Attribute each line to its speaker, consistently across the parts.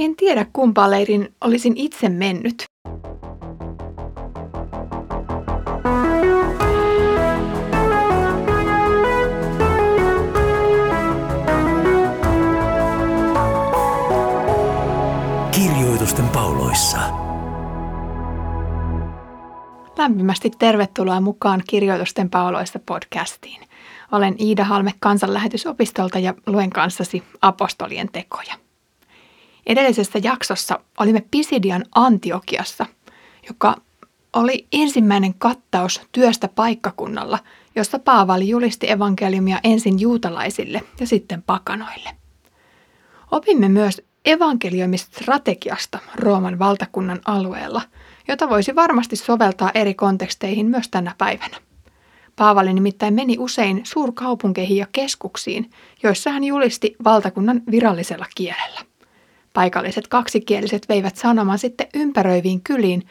Speaker 1: En tiedä kumpaan leirin olisin itse mennyt.
Speaker 2: Kirjoitusten pauloissa.
Speaker 1: Lämpimästi tervetuloa mukaan Kirjoitusten pauloissa podcastiin. Olen Iida Halme kansanlähetysopistolta ja luen kanssasi apostolien tekoja. Edellisessä jaksossa olimme Pisidian Antiokiassa, joka oli ensimmäinen kattaus työstä paikkakunnalla, jossa Paavali julisti evankeliumia ensin juutalaisille ja sitten pakanoille. Opimme myös evankeliumistrategiasta Rooman valtakunnan alueella, jota voisi varmasti soveltaa eri konteksteihin myös tänä päivänä. Paavali nimittäin meni usein suurkaupunkeihin ja keskuksiin, joissa hän julisti valtakunnan virallisella kielellä. Paikalliset kaksikieliset veivät sanoman sitten ympäröiviin kyliin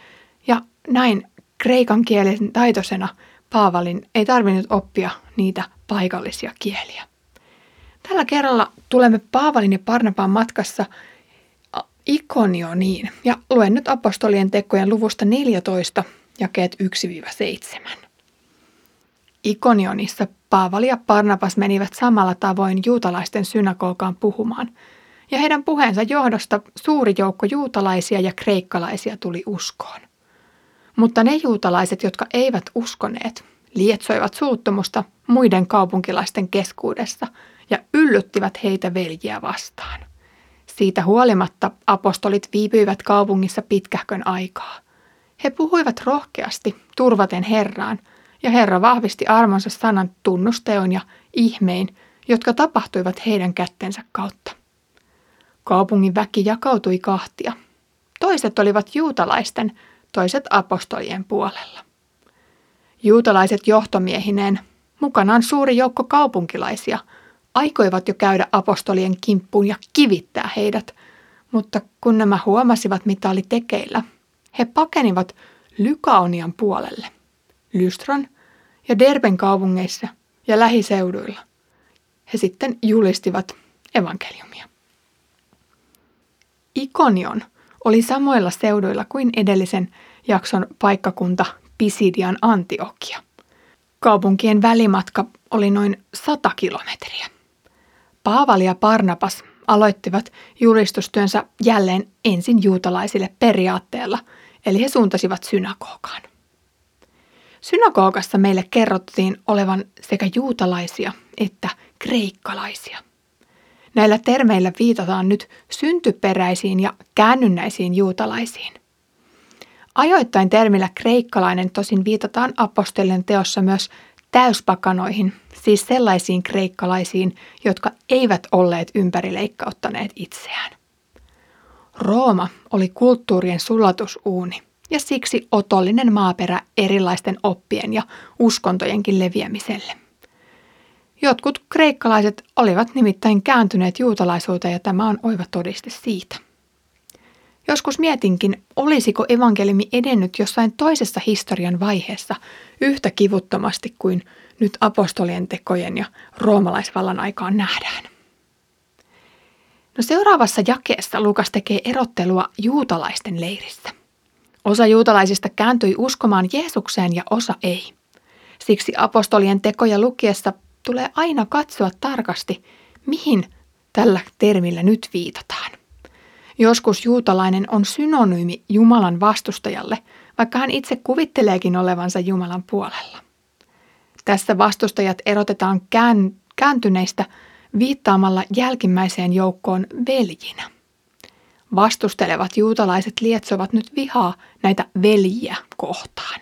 Speaker 1: ja näin kreikan kielen taitoisena Paavalin ei tarvinnut oppia niitä paikallisia kieliä. Tällä kerralla tulemme Paavalin ja Parnapaan matkassa Ikonioniin ja luen nyt apostolien tekojen luvusta 14, jakeet 1-7. Ikonionissa Paavali ja Parnapas menivät samalla tavoin juutalaisten synagogaan puhumaan – ja heidän puheensa johdosta suuri joukko juutalaisia ja kreikkalaisia tuli uskoon. Mutta ne juutalaiset, jotka eivät uskoneet, lietsoivat suuttumusta muiden kaupunkilaisten keskuudessa ja yllyttivät heitä veljiä vastaan. Siitä huolimatta apostolit viipyivät kaupungissa pitkähkön aikaa. He puhuivat rohkeasti, turvaten Herraan, ja Herra vahvisti armonsa sanan tunnusteon ja ihmein, jotka tapahtuivat heidän kättensä kautta. Kaupungin väki jakautui kahtia. Toiset olivat juutalaisten, toiset apostolien puolella. Juutalaiset johtomiehineen, mukanaan suuri joukko kaupunkilaisia, aikoivat jo käydä apostolien kimppuun ja kivittää heidät, mutta kun nämä huomasivat, mitä oli tekeillä, he pakenivat Lykaonian puolelle, Lystron ja Derben kaupungeissa ja lähiseuduilla. He sitten julistivat evankeliumia. Ikonion oli samoilla seuduilla kuin edellisen jakson paikkakunta Pisidian Antiokia. Kaupunkien välimatka oli noin 100 kilometriä. Paavali ja Parnapas aloittivat julistustyönsä jälleen ensin juutalaisille periaatteella, eli he suuntasivat synagogaan. Synagogassa meille kerrottiin olevan sekä juutalaisia että kreikkalaisia – Näillä termeillä viitataan nyt syntyperäisiin ja käännynnäisiin juutalaisiin. Ajoittain termillä kreikkalainen tosin viitataan apostolien teossa myös täyspakanoihin, siis sellaisiin kreikkalaisiin, jotka eivät olleet ympärileikkauttaneet itseään. Rooma oli kulttuurien sulatusuuni ja siksi otollinen maaperä erilaisten oppien ja uskontojenkin leviämiselle. Jotkut kreikkalaiset olivat nimittäin kääntyneet juutalaisuuteen ja tämä on oiva todiste siitä. Joskus mietinkin, olisiko evankeliumi edennyt jossain toisessa historian vaiheessa yhtä kivuttomasti kuin nyt apostolien tekojen ja roomalaisvallan aikaan nähdään. No seuraavassa jakeessa Lukas tekee erottelua juutalaisten leirissä. Osa juutalaisista kääntyi uskomaan Jeesukseen ja osa ei. Siksi apostolien tekoja lukiessa tulee aina katsoa tarkasti, mihin tällä termillä nyt viitataan. Joskus juutalainen on synonyymi Jumalan vastustajalle, vaikka hän itse kuvitteleekin olevansa Jumalan puolella. Tässä vastustajat erotetaan kään, kääntyneistä viittaamalla jälkimmäiseen joukkoon veljinä. Vastustelevat juutalaiset lietsovat nyt vihaa näitä veljiä kohtaan.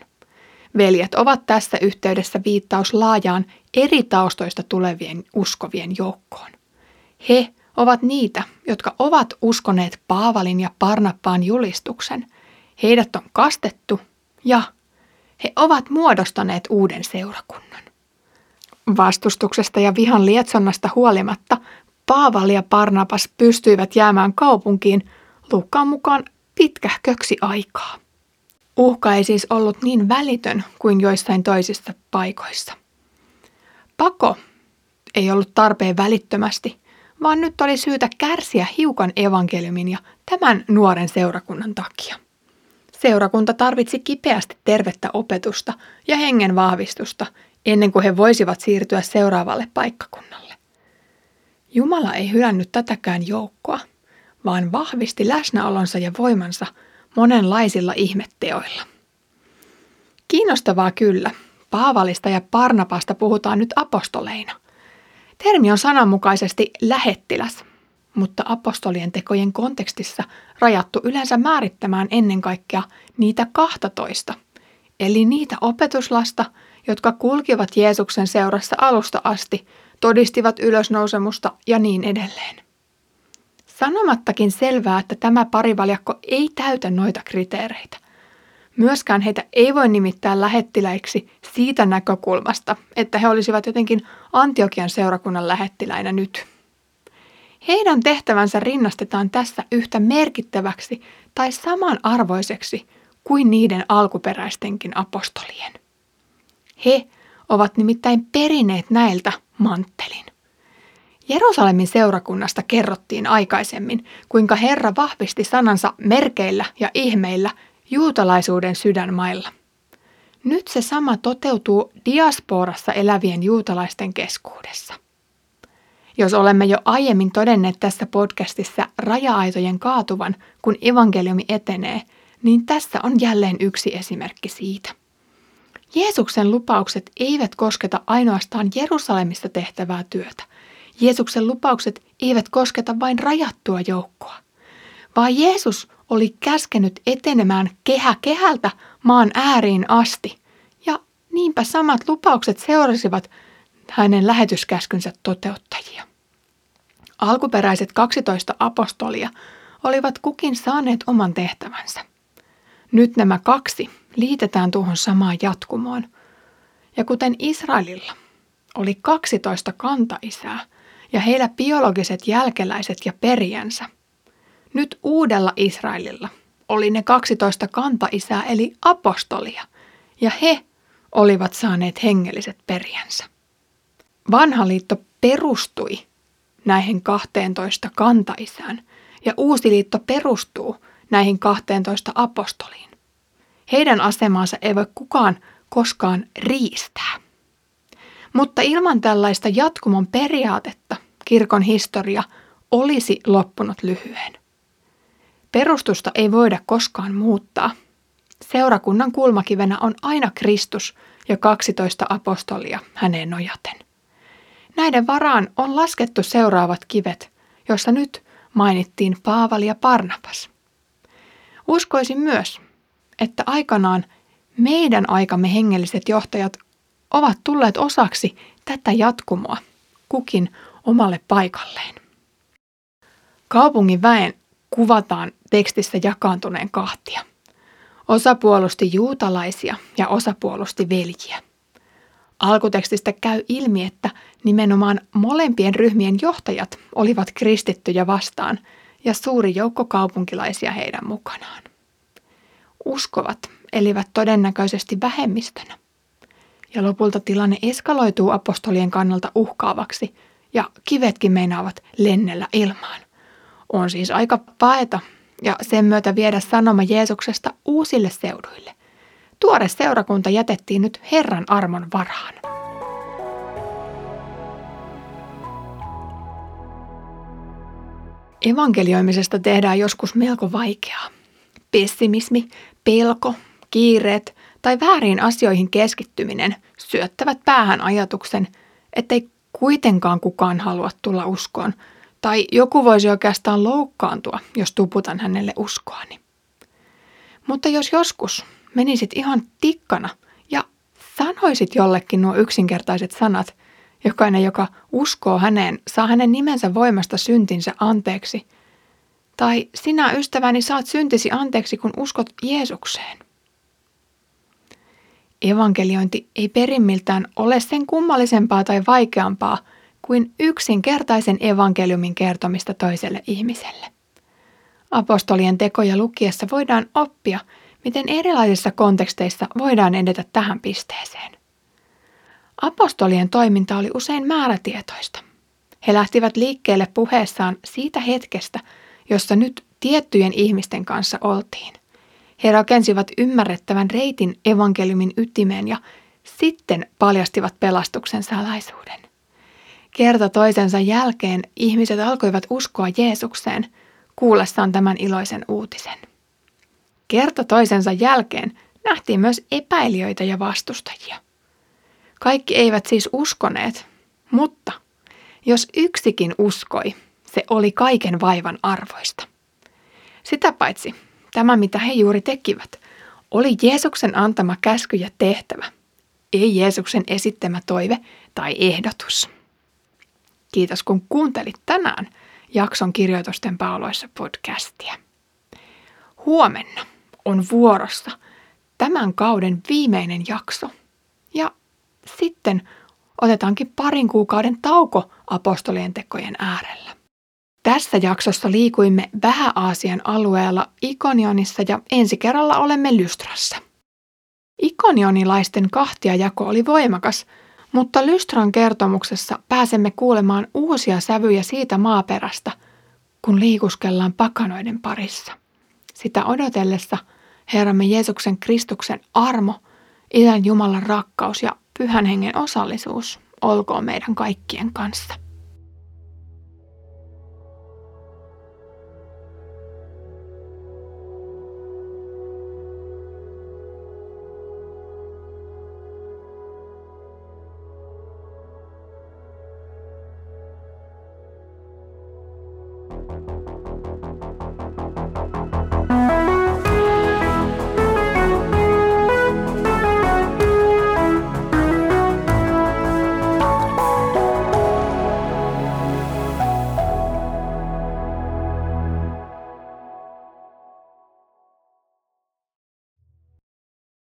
Speaker 1: Veljet ovat tässä yhteydessä viittaus laajaan eri taustoista tulevien uskovien joukkoon. He ovat niitä, jotka ovat uskoneet Paavalin ja Parnappaan julistuksen. Heidät on kastettu ja he ovat muodostaneet uuden seurakunnan. Vastustuksesta ja vihan lietsonnasta huolimatta Paavali ja Parnapas pystyivät jäämään kaupunkiin Luukkaan mukaan pitkähköksi aikaa. Uhka ei siis ollut niin välitön kuin joissain toisissa paikoissa. Pako ei ollut tarpeen välittömästi, vaan nyt oli syytä kärsiä hiukan evankeliumin ja tämän nuoren seurakunnan takia. Seurakunta tarvitsi kipeästi tervettä opetusta ja hengen vahvistusta ennen kuin he voisivat siirtyä seuraavalle paikkakunnalle. Jumala ei hylännyt tätäkään joukkoa, vaan vahvisti läsnäolonsa ja voimansa monenlaisilla ihmetteoilla. Kiinnostavaa kyllä, Paavalista ja Parnapasta puhutaan nyt apostoleina. Termi on sananmukaisesti lähettiläs, mutta apostolien tekojen kontekstissa rajattu yleensä määrittämään ennen kaikkea niitä kahtatoista, eli niitä opetuslasta, jotka kulkivat Jeesuksen seurassa alusta asti, todistivat ylösnousemusta ja niin edelleen. Sanomattakin selvää, että tämä parivaljakko ei täytä noita kriteereitä. Myöskään heitä ei voi nimittää lähettiläiksi siitä näkökulmasta, että he olisivat jotenkin Antiokian seurakunnan lähettiläinä nyt. Heidän tehtävänsä rinnastetaan tässä yhtä merkittäväksi tai samanarvoiseksi kuin niiden alkuperäistenkin apostolien. He ovat nimittäin perineet näiltä manttelin. Jerusalemin seurakunnasta kerrottiin aikaisemmin, kuinka Herra vahvisti sanansa merkeillä ja ihmeillä juutalaisuuden sydänmailla. Nyt se sama toteutuu diasporassa elävien juutalaisten keskuudessa. Jos olemme jo aiemmin todenneet tässä podcastissa raja-aitojen kaatuvan, kun evankeliumi etenee, niin tässä on jälleen yksi esimerkki siitä. Jeesuksen lupaukset eivät kosketa ainoastaan Jerusalemissa tehtävää työtä. Jeesuksen lupaukset eivät kosketa vain rajattua joukkoa, vaan Jeesus oli käskenyt etenemään kehä kehältä maan ääriin asti. Ja niinpä samat lupaukset seurasivat hänen lähetyskäskynsä toteuttajia. Alkuperäiset 12 apostolia olivat kukin saaneet oman tehtävänsä. Nyt nämä kaksi liitetään tuohon samaan jatkumoon. Ja kuten Israelilla oli 12 kantaisää ja heillä biologiset jälkeläiset ja perijänsä, nyt uudella Israelilla oli ne 12 kantaisää eli apostolia, ja he olivat saaneet hengelliset perijänsä. Vanha liitto perustui näihin 12 kantaisään, ja uusi liitto perustuu näihin 12 apostoliin. Heidän asemaansa ei voi kukaan koskaan riistää. Mutta ilman tällaista jatkumon periaatetta kirkon historia olisi loppunut lyhyen. Perustusta ei voida koskaan muuttaa. Seurakunnan kulmakivenä on aina Kristus ja 12 apostolia häneen nojaten. Näiden varaan on laskettu seuraavat kivet, joissa nyt mainittiin Paavali ja Parnapas. Uskoisin myös, että aikanaan meidän aikamme hengelliset johtajat ovat tulleet osaksi tätä jatkumoa, kukin omalle paikalleen. Kaupungin väen kuvataan tekstissä jakaantuneen kahtia. Osa puolusti juutalaisia ja osa puolusti veljiä. Alkutekstistä käy ilmi, että nimenomaan molempien ryhmien johtajat olivat kristittyjä vastaan ja suuri joukko kaupunkilaisia heidän mukanaan. Uskovat elivät todennäköisesti vähemmistönä. Ja lopulta tilanne eskaloituu apostolien kannalta uhkaavaksi ja kivetkin meinaavat lennellä ilmaan. On siis aika paeta ja sen myötä viedä sanoma Jeesuksesta uusille seuduille. Tuore seurakunta jätettiin nyt Herran armon varaan. Evankelioimisesta tehdään joskus melko vaikeaa. Pessimismi, pelko, kiireet tai väärin asioihin keskittyminen syöttävät päähän ajatuksen, ettei kuitenkaan kukaan halua tulla uskoon – tai joku voisi oikeastaan loukkaantua, jos tuputan hänelle uskoani. Mutta jos joskus menisit ihan tikkana ja sanoisit jollekin nuo yksinkertaiset sanat, jokainen, joka uskoo häneen, saa hänen nimensä voimasta syntinsä anteeksi. Tai sinä, ystäväni, saat syntisi anteeksi, kun uskot Jeesukseen. Evankeliointi ei perimmiltään ole sen kummallisempaa tai vaikeampaa – kuin yksinkertaisen evankeliumin kertomista toiselle ihmiselle. Apostolien tekoja lukiessa voidaan oppia, miten erilaisissa konteksteissa voidaan edetä tähän pisteeseen. Apostolien toiminta oli usein määrätietoista. He lähtivät liikkeelle puheessaan siitä hetkestä, jossa nyt tiettyjen ihmisten kanssa oltiin. He rakensivat ymmärrettävän reitin evankeliumin ytimeen ja sitten paljastivat pelastuksen salaisuuden. Kerta toisensa jälkeen ihmiset alkoivat uskoa Jeesukseen kuullessaan tämän iloisen uutisen. Kerta toisensa jälkeen nähtiin myös epäilijöitä ja vastustajia. Kaikki eivät siis uskoneet, mutta jos yksikin uskoi, se oli kaiken vaivan arvoista. Sitä paitsi tämä, mitä he juuri tekivät, oli Jeesuksen antama käsky ja tehtävä, ei Jeesuksen esittämä toive tai ehdotus. Kiitos kun kuuntelit tänään jakson kirjoitusten pauloissa podcastia. Huomenna on vuorossa tämän kauden viimeinen jakso ja sitten otetaankin parin kuukauden tauko apostolien tekojen äärellä. Tässä jaksossa liikuimme Vähä-Aasian alueella Ikonionissa ja ensi kerralla olemme Lystrassa. Ikonionilaisten kahtiajako oli voimakas, mutta Lystran kertomuksessa pääsemme kuulemaan uusia sävyjä siitä maaperästä, kun liikuskellaan pakanoiden parissa. Sitä odotellessa Herramme Jeesuksen Kristuksen armo, Isän Jumalan rakkaus ja Pyhän Hengen osallisuus olkoon meidän kaikkien kanssa.